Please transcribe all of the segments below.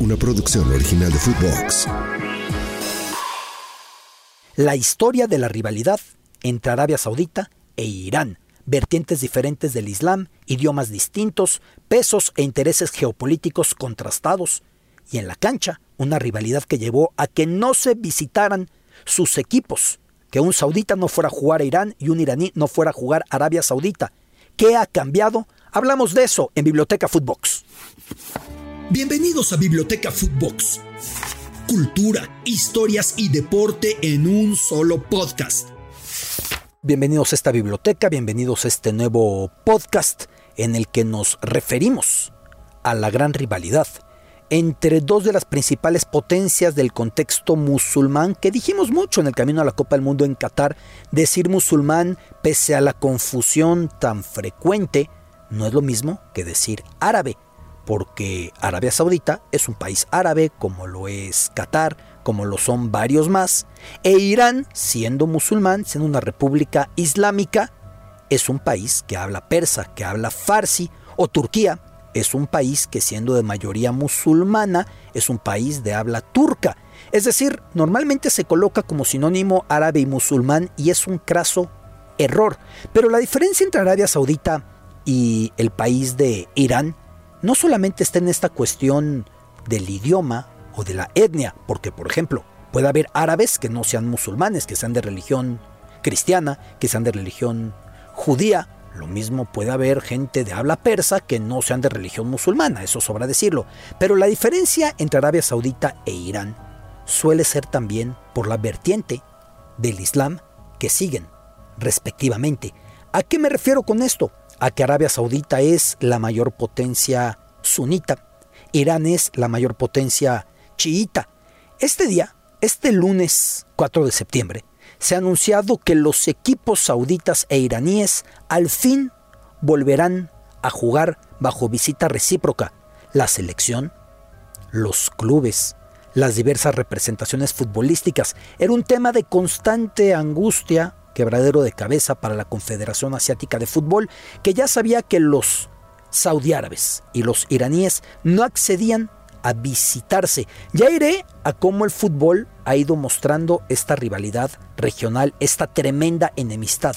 una producción original de Footbox. La historia de la rivalidad entre Arabia Saudita e Irán, vertientes diferentes del Islam, idiomas distintos, pesos e intereses geopolíticos contrastados, y en la cancha una rivalidad que llevó a que no se visitaran sus equipos, que un saudita no fuera a jugar a Irán y un iraní no fuera a jugar a Arabia Saudita. ¿Qué ha cambiado? Hablamos de eso en Biblioteca Footbox. Bienvenidos a Biblioteca Footbox. Cultura, historias y deporte en un solo podcast. Bienvenidos a esta biblioteca, bienvenidos a este nuevo podcast en el que nos referimos a la gran rivalidad entre dos de las principales potencias del contexto musulmán, que dijimos mucho en el camino a la Copa del Mundo en Qatar, decir musulmán, pese a la confusión tan frecuente, no es lo mismo que decir árabe, porque Arabia Saudita es un país árabe, como lo es Qatar, como lo son varios más, e Irán, siendo musulmán, siendo una república islámica, es un país que habla persa, que habla farsi, o Turquía, es un país que siendo de mayoría musulmana es un país de habla turca. Es decir, normalmente se coloca como sinónimo árabe y musulmán y es un craso error. Pero la diferencia entre Arabia Saudita y el país de Irán no solamente está en esta cuestión del idioma o de la etnia, porque por ejemplo, puede haber árabes que no sean musulmanes, que sean de religión cristiana, que sean de religión judía, lo mismo puede haber gente de habla persa que no sean de religión musulmana, eso sobra decirlo. Pero la diferencia entre Arabia Saudita e Irán suele ser también por la vertiente del Islam que siguen, respectivamente. ¿A qué me refiero con esto? A que Arabia Saudita es la mayor potencia sunita, Irán es la mayor potencia chiita. Este día, este lunes 4 de septiembre, se ha anunciado que los equipos sauditas e iraníes al fin volverán a jugar bajo visita recíproca. La selección, los clubes, las diversas representaciones futbolísticas era un tema de constante angustia, quebradero de cabeza para la Confederación Asiática de Fútbol, que ya sabía que los saudiárabes y los iraníes no accedían a visitarse. Ya iré a cómo el fútbol ha ido mostrando esta rivalidad regional, esta tremenda enemistad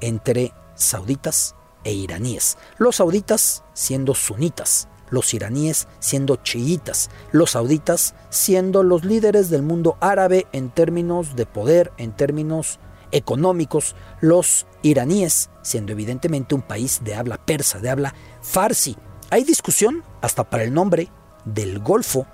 entre sauditas e iraníes. Los sauditas siendo sunitas, los iraníes siendo chiitas, los sauditas siendo los líderes del mundo árabe en términos de poder, en términos económicos, los iraníes siendo evidentemente un país de habla persa, de habla farsi. Hay discusión hasta para el nombre del Golfo,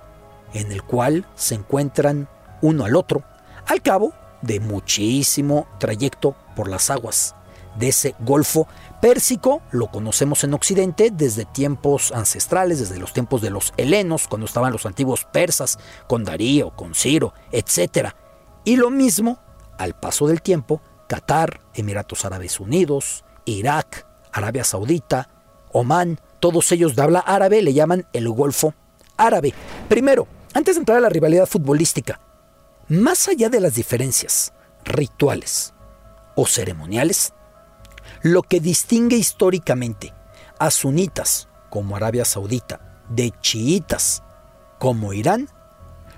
en el cual se encuentran uno al otro, al cabo de muchísimo trayecto por las aguas de ese Golfo Pérsico, lo conocemos en Occidente desde tiempos ancestrales, desde los tiempos de los helenos, cuando estaban los antiguos persas, con Darío, con Ciro, etc. Y lo mismo, al paso del tiempo, Qatar, Emiratos Árabes Unidos, Irak, Arabia Saudita, Omán, todos ellos de habla árabe le llaman el Golfo árabe. Primero, antes de entrar a la rivalidad futbolística, más allá de las diferencias rituales o ceremoniales, lo que distingue históricamente a sunitas como Arabia Saudita de chiitas como Irán,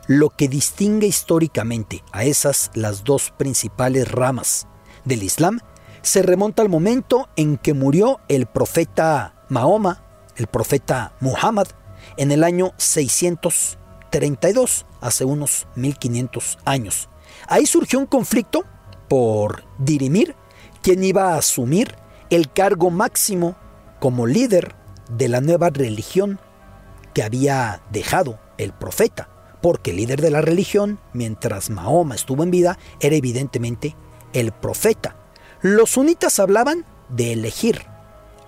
lo que distingue históricamente a esas las dos principales ramas del Islam se remonta al momento en que murió el profeta Mahoma, el profeta Muhammad, en el año 632, hace unos 1500 años. Ahí surgió un conflicto por dirimir quién iba a asumir el cargo máximo como líder de la nueva religión que había dejado el profeta, porque el líder de la religión, mientras Mahoma estuvo en vida, era evidentemente el profeta. Los sunitas hablaban de elegir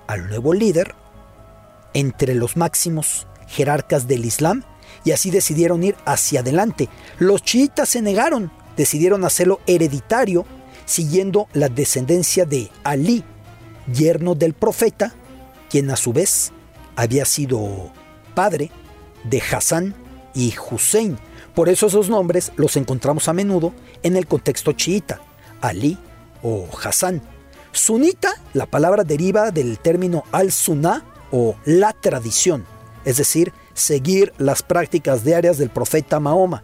al nuevo líder entre los máximos jerarcas del Islam y así decidieron ir hacia adelante. Los chiitas se negaron, decidieron hacerlo hereditario, siguiendo la descendencia de Ali, yerno del profeta, quien a su vez había sido padre de Hassan y Hussein. Por eso esos nombres los encontramos a menudo en el contexto chiita, Ali o Hassan. Sunita, la palabra deriva del término al-sunnah o la tradición, es decir, seguir las prácticas diarias del profeta Mahoma.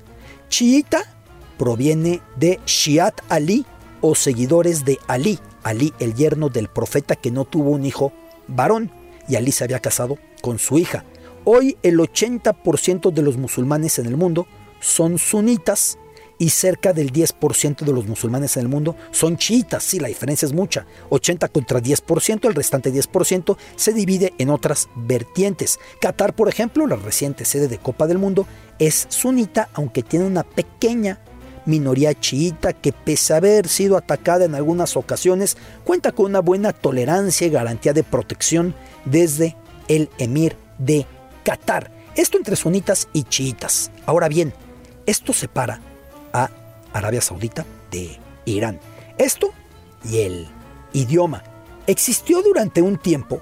Chiita proviene de Shiat Ali o seguidores de Ali, Ali el yerno del profeta que no tuvo un hijo varón y Ali se había casado con su hija. Hoy el 80% de los musulmanes en el mundo son sunitas y cerca del 10% de los musulmanes en el mundo son chiitas. Sí, la diferencia es mucha. 80 contra 10%, el restante 10% se divide en otras vertientes. Qatar, por ejemplo, la reciente sede de Copa del Mundo, es sunita, aunque tiene una pequeña minoría chiita que pese a haber sido atacada en algunas ocasiones, cuenta con una buena tolerancia y garantía de protección desde el emir de Qatar. Esto entre sunitas y chiitas. Ahora bien, esto separa a Arabia Saudita de Irán. Esto y el idioma. Existió durante un tiempo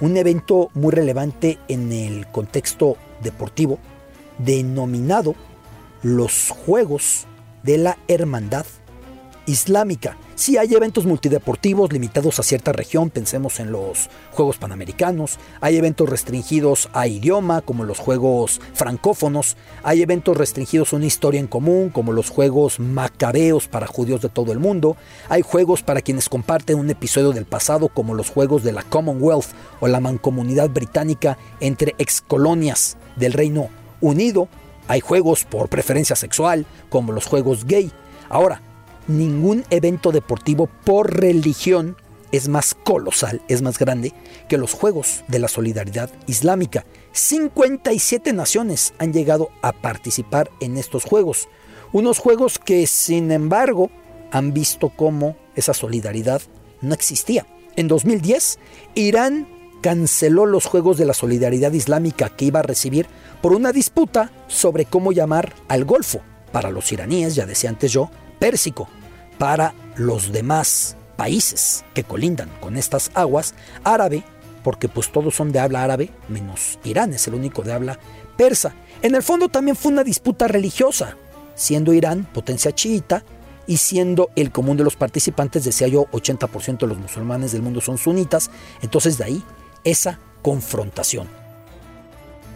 un evento muy relevante en el contexto deportivo denominado los Juegos de la Hermandad Islámica. Si hay eventos multideportivos limitados a cierta región, pensemos en los Juegos Panamericanos, hay eventos restringidos a idioma, como los Juegos Francófonos, hay eventos restringidos a una historia en común, como los Juegos Macabeos para judíos de todo el mundo, hay juegos para quienes comparten un episodio del pasado, como los Juegos de la Commonwealth o la Mancomunidad Británica entre excolonias del Reino Unido, hay juegos por preferencia sexual, como los juegos gay. Ahora, ningún evento deportivo por religión es más colosal, es más grande que los Juegos de la Solidaridad Islámica. 57 naciones han llegado a participar en estos Juegos. Unos Juegos que, sin embargo, han visto cómo esa solidaridad no existía. En 2010, Irán canceló los Juegos de la Solidaridad Islámica que iba a recibir por una disputa sobre cómo llamar al Golfo. Para los iraníes, ya decía antes yo, Pérsico. Para los demás países que colindan con estas aguas, árabe, porque pues todos son de habla árabe, menos Irán es el único de habla persa. En el fondo también fue una disputa religiosa, siendo Irán potencia chiita y siendo el común de los participantes, decía yo, 80% de los musulmanes del mundo son sunitas, entonces de ahí esa confrontación.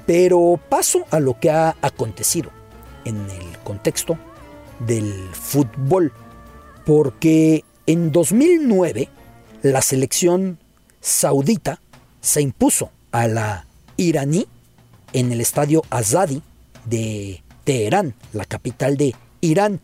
Pero paso a lo que ha acontecido en el contexto del fútbol, porque en 2009 la selección saudita se impuso a la iraní en el estadio Azadi de Teherán, la capital de Irán,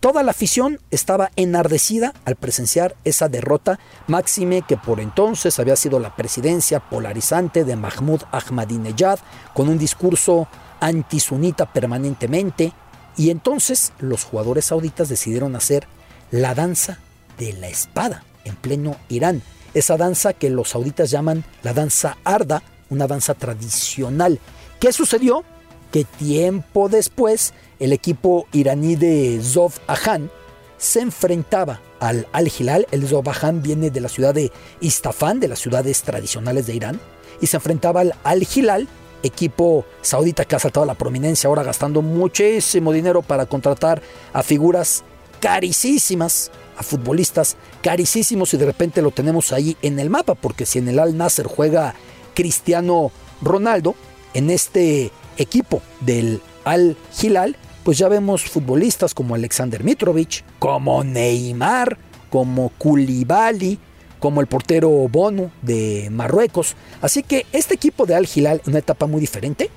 Toda la afición estaba enardecida al presenciar esa derrota, máxime que por entonces había sido la presidencia polarizante de Mahmoud Ahmadinejad, con un discurso antisunita permanentemente, y entonces los jugadores sauditas decidieron hacer la danza de la espada en pleno Irán, esa danza que los sauditas llaman la danza arda, una danza tradicional. ¿Qué sucedió? Que tiempo después el equipo iraní de Zov Ahan se enfrentaba al Al-Hilal. El Zov Ahan viene de la ciudad de Istafán, de las ciudades tradicionales de Irán, y se enfrentaba al Al-Hilal, equipo saudita que ha saltado a la prominencia ahora gastando muchísimo dinero para contratar a figuras carísimas, a futbolistas carísimos y de repente lo tenemos ahí en el mapa, porque si en el Al Nasser juega Cristiano Ronaldo, en este equipo del Al Hilal pues ya vemos futbolistas como Alexander Mitrovic, como Neymar, como Koulibaly, como el portero Bono de Marruecos. Así que este equipo de Al Hilal, una etapa muy diferente,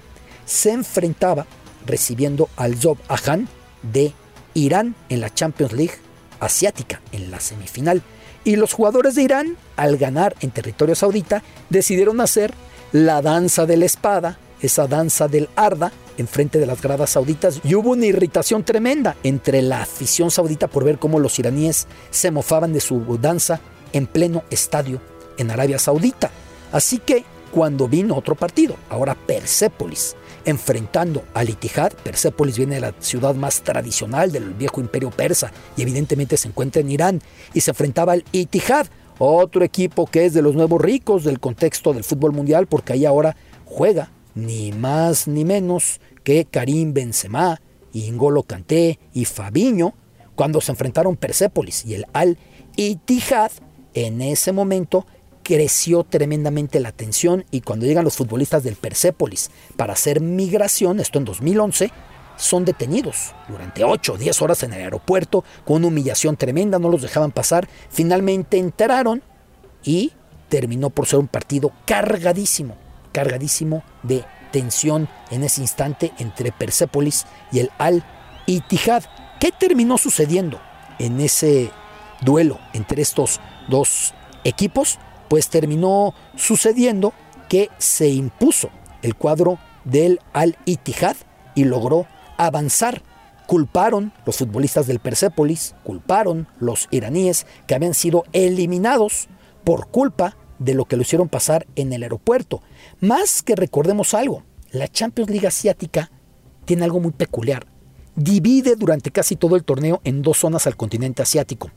se enfrentaba recibiendo al Zob Ahan de Irán en la Champions League asiática en la semifinal. Y los jugadores de Irán, al ganar en territorio saudita, decidieron hacer la danza de la espada, esa danza del Arda, enfrente de las gradas sauditas y hubo una irritación tremenda entre la afición saudita por ver cómo los iraníes se mofaban de su danza en pleno estadio en Arabia Saudita. Así que cuando vino otro partido, ahora Persépolis, enfrentando al Itihad, Persépolis viene de la ciudad más tradicional del viejo imperio persa y evidentemente se encuentra en Irán, y se enfrentaba al Itihad, otro equipo que es de los nuevos ricos del contexto del fútbol mundial, porque ahí ahora juega ni más ni menos que Karim Benzema, Ingolo Kanté y Fabiño cuando se enfrentaron Persépolis y el Al Ittihad. En ese momento creció tremendamente la tensión y cuando llegan los futbolistas del Persépolis para hacer migración, esto en 2011, son detenidos durante 8 o 10 horas en el aeropuerto con una humillación tremenda, no los dejaban pasar, finalmente entraron y terminó por ser un partido cargadísimo, cargadísimo de tensión en ese instante entre Persépolis y el Al-Ittihad. ¿Qué terminó sucediendo en ese duelo entre estos dos equipos? Pues terminó sucediendo que se impuso el cuadro del Al-Ittihad y logró avanzar. Culparon los futbolistas del Persépolis, culparon los iraníes que habían sido eliminados por culpa de lo que lo hicieron pasar en el aeropuerto. Más que recordemos algo, la Champions League asiática tiene algo muy peculiar. Divide durante casi todo el torneo en dos zonas al continente asiático.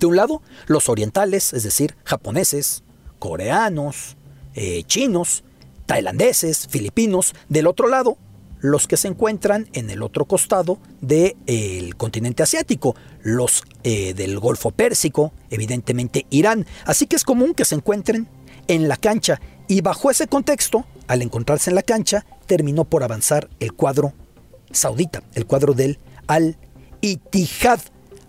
De un lado, los orientales, es decir, japoneses, coreanos, eh, chinos, tailandeses, filipinos. Del otro lado, los que se encuentran en el otro costado del continente asiático, los eh, del Golfo Pérsico, evidentemente Irán. Así que es común que se encuentren en la cancha y bajo ese contexto, al encontrarse en la cancha, terminó por avanzar el cuadro saudita, el cuadro del Al-Ittihad.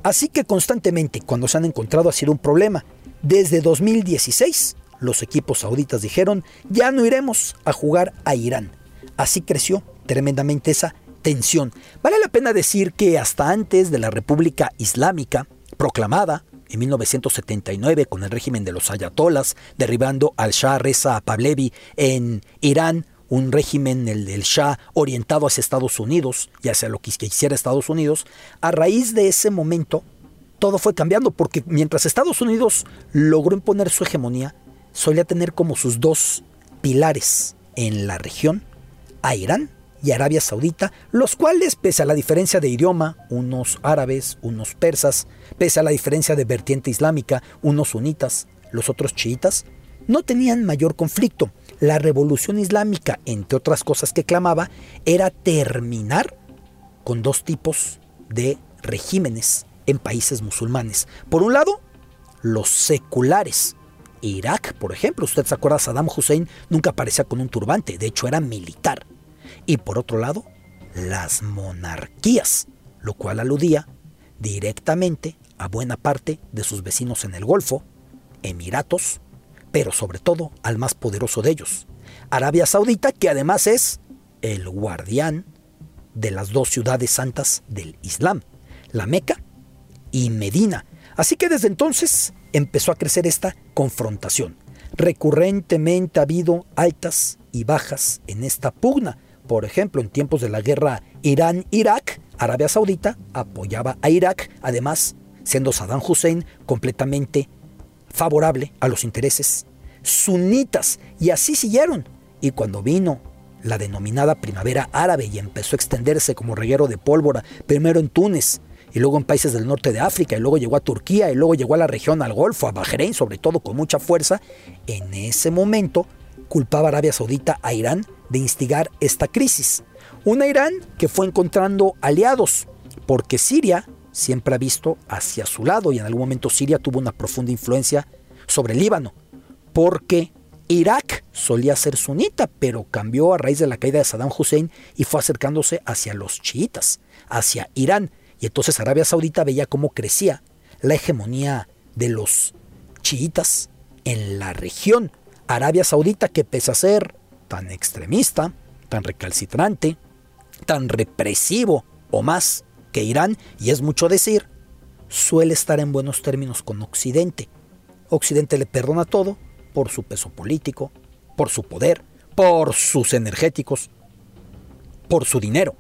Así que constantemente cuando se han encontrado ha sido un problema. Desde 2016 los equipos sauditas dijeron ya no iremos a jugar a Irán. Así creció tremendamente esa tensión. Vale la pena decir que hasta antes de la República Islámica, proclamada en 1979 con el régimen de los ayatolas, derribando al Shah Reza Pahlavi en Irán, un régimen, el del Shah, orientado hacia Estados Unidos y hacia lo que quisiera Estados Unidos, a raíz de ese momento todo fue cambiando porque mientras Estados Unidos logró imponer su hegemonía, solía tener como sus dos pilares en la región a Irán y Arabia Saudita, los cuales, pese a la diferencia de idioma, unos árabes, unos persas, pese a la diferencia de vertiente islámica, unos sunitas, los otros chiitas, no tenían mayor conflicto. La revolución islámica, entre otras cosas que clamaba, era terminar con dos tipos de regímenes en países musulmanes. Por un lado, los seculares. Irak, por ejemplo, usted se acuerda, Saddam Hussein nunca aparecía con un turbante, de hecho era militar y por otro lado, las monarquías, lo cual aludía directamente a buena parte de sus vecinos en el Golfo, Emiratos, pero sobre todo al más poderoso de ellos, Arabia Saudita, que además es el guardián de las dos ciudades santas del Islam, la Meca y Medina. Así que desde entonces empezó a crecer esta confrontación. Recurrentemente ha habido altas y bajas en esta pugna, por ejemplo, en tiempos de la guerra Irán-Irak, Arabia Saudita apoyaba a Irak, además siendo Saddam Hussein completamente favorable a los intereses sunitas. Y así siguieron. Y cuando vino la denominada primavera árabe y empezó a extenderse como reguero de pólvora, primero en Túnez, y luego en países del norte de África, y luego llegó a Turquía, y luego llegó a la región, al Golfo, a Bahrein, sobre todo con mucha fuerza, en ese momento culpaba a Arabia Saudita a Irán de instigar esta crisis. Una Irán que fue encontrando aliados, porque Siria siempre ha visto hacia su lado y en algún momento Siria tuvo una profunda influencia sobre el Líbano, porque Irak solía ser sunita, pero cambió a raíz de la caída de Saddam Hussein y fue acercándose hacia los chiitas, hacia Irán, y entonces Arabia Saudita veía cómo crecía la hegemonía de los chiitas en la región. Arabia Saudita, que pese a ser tan extremista, tan recalcitrante, tan represivo o más que Irán, y es mucho decir, suele estar en buenos términos con Occidente. Occidente le perdona todo por su peso político, por su poder, por sus energéticos, por su dinero.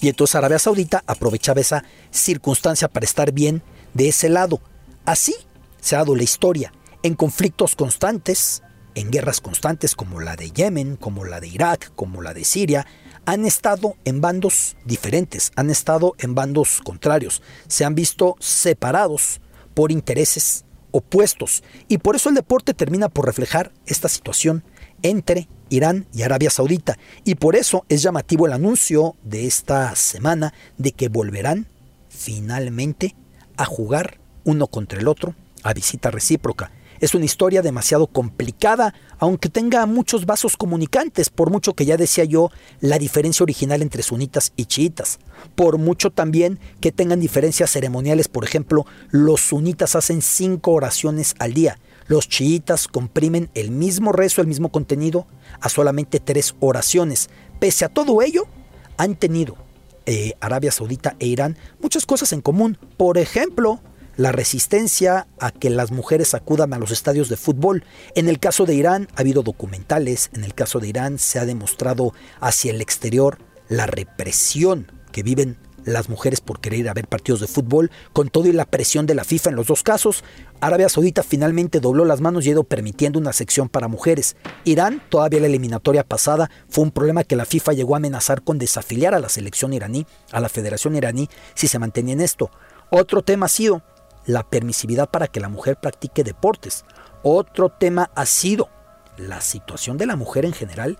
Y entonces Arabia Saudita aprovechaba esa circunstancia para estar bien de ese lado. Así se ha dado la historia, en conflictos constantes, en guerras constantes como la de Yemen, como la de Irak, como la de Siria, han estado en bandos diferentes, han estado en bandos contrarios, se han visto separados por intereses opuestos. Y por eso el deporte termina por reflejar esta situación entre Irán y Arabia Saudita. Y por eso es llamativo el anuncio de esta semana de que volverán finalmente a jugar uno contra el otro a visita recíproca Es una historia demasiado complicada, aunque tenga muchos vasos comunicantes, por mucho que ya decía yo la diferencia original entre sunitas y chiitas. Por mucho también que tengan diferencias ceremoniales, por ejemplo, los sunitas hacen cinco oraciones al día. Los chiitas comprimen el mismo rezo, el mismo contenido, a solamente tres oraciones. Pese a todo ello, han tenido eh, Arabia Saudita e Irán muchas cosas en común. Por ejemplo, la resistencia a que las mujeres acudan a los estadios de fútbol. En el caso de Irán ha habido documentales, en el caso de Irán se ha demostrado hacia el exterior la represión que viven las mujeres por querer ir a ver partidos de fútbol, con todo y la presión de la FIFA en los dos casos. Arabia Saudita finalmente dobló las manos y ha ido permitiendo una sección para mujeres. Irán, todavía la eliminatoria pasada, fue un problema que la FIFA llegó a amenazar con desafiliar a la selección iraní, a la Federación iraní, si se mantenía en esto. Otro tema ha sido la permisividad para que la mujer practique deportes. Otro tema ha sido la situación de la mujer en general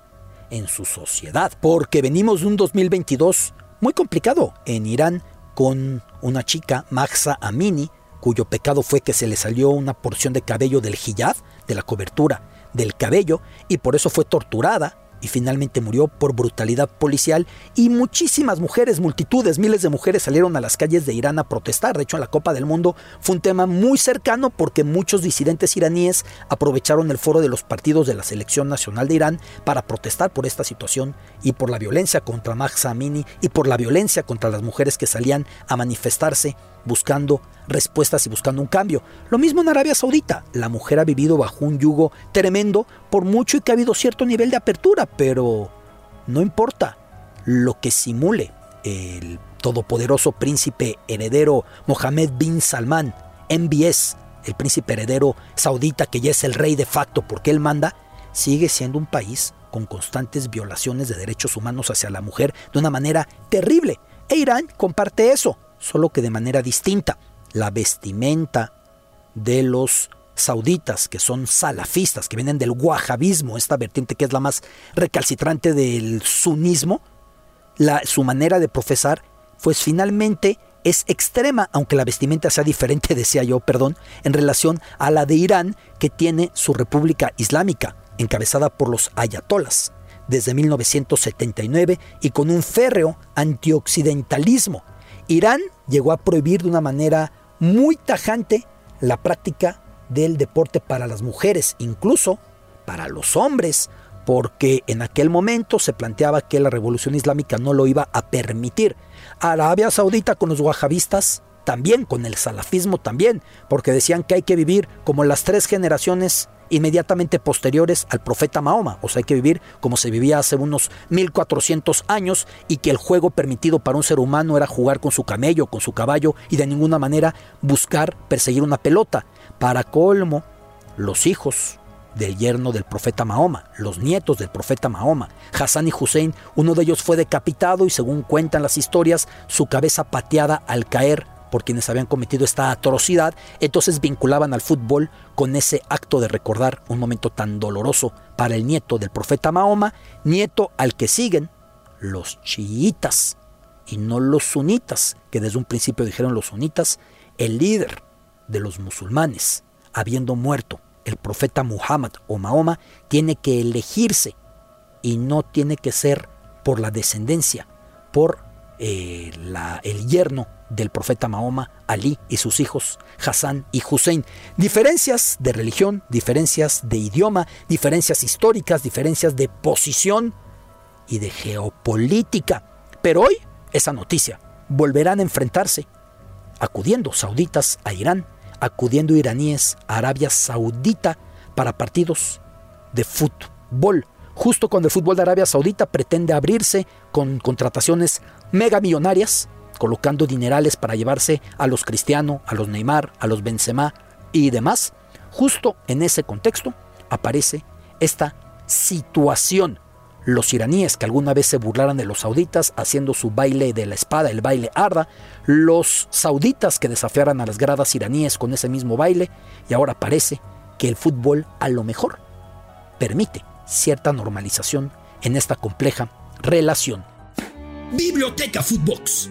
en su sociedad, porque venimos de un 2022 muy complicado en Irán con una chica, Mahsa Amini, cuyo pecado fue que se le salió una porción de cabello del hijab, de la cobertura del cabello, y por eso fue torturada y finalmente murió por brutalidad policial y muchísimas mujeres, multitudes, miles de mujeres salieron a las calles de Irán a protestar. De hecho, en la Copa del Mundo fue un tema muy cercano porque muchos disidentes iraníes aprovecharon el foro de los partidos de la selección nacional de Irán para protestar por esta situación y por la violencia contra Mahsa Amini y por la violencia contra las mujeres que salían a manifestarse buscando respuestas y buscando un cambio. Lo mismo en Arabia Saudita. La mujer ha vivido bajo un yugo tremendo por mucho y que ha habido cierto nivel de apertura, pero no importa lo que simule el todopoderoso príncipe heredero Mohammed bin Salman, MBS, el príncipe heredero saudita que ya es el rey de facto porque él manda, sigue siendo un país con constantes violaciones de derechos humanos hacia la mujer de una manera terrible. E Irán comparte eso solo que de manera distinta. La vestimenta de los sauditas, que son salafistas, que vienen del wahabismo, esta vertiente que es la más recalcitrante del sunismo, la, su manera de profesar, pues finalmente es extrema, aunque la vestimenta sea diferente, decía yo, perdón, en relación a la de Irán, que tiene su República Islámica, encabezada por los ayatolas, desde 1979 y con un férreo antioccidentalismo Irán llegó a prohibir de una manera muy tajante la práctica del deporte para las mujeres, incluso para los hombres, porque en aquel momento se planteaba que la revolución islámica no lo iba a permitir. Arabia Saudita con los wahabistas también, con el salafismo también, porque decían que hay que vivir como las tres generaciones inmediatamente posteriores al profeta Mahoma. O sea, hay que vivir como se vivía hace unos 1400 años y que el juego permitido para un ser humano era jugar con su camello, con su caballo y de ninguna manera buscar perseguir una pelota. Para colmo, los hijos del yerno del profeta Mahoma, los nietos del profeta Mahoma, Hassan y Hussein, uno de ellos fue decapitado y según cuentan las historias, su cabeza pateada al caer por quienes habían cometido esta atrocidad, entonces vinculaban al fútbol con ese acto de recordar un momento tan doloroso para el nieto del profeta Mahoma, nieto al que siguen los chiitas y no los sunitas, que desde un principio dijeron los sunitas, el líder de los musulmanes, habiendo muerto el profeta Muhammad o Mahoma, tiene que elegirse y no tiene que ser por la descendencia, por eh, el yerno del profeta Mahoma, Ali y sus hijos, Hassan y Hussein. Diferencias de religión, diferencias de idioma, diferencias históricas, diferencias de posición y de geopolítica. Pero hoy, esa noticia, volverán a enfrentarse, acudiendo sauditas a Irán, acudiendo iraníes a Arabia Saudita para partidos de fútbol justo cuando el fútbol de Arabia Saudita pretende abrirse con contrataciones mega millonarias colocando dinerales para llevarse a los Cristiano, a los Neymar, a los Benzema y demás, justo en ese contexto aparece esta situación. Los iraníes que alguna vez se burlaran de los sauditas haciendo su baile de la espada, el baile arda, los sauditas que desafiaran a las gradas iraníes con ese mismo baile, y ahora parece que el fútbol a lo mejor permite cierta normalización en esta compleja relación. Biblioteca Footbox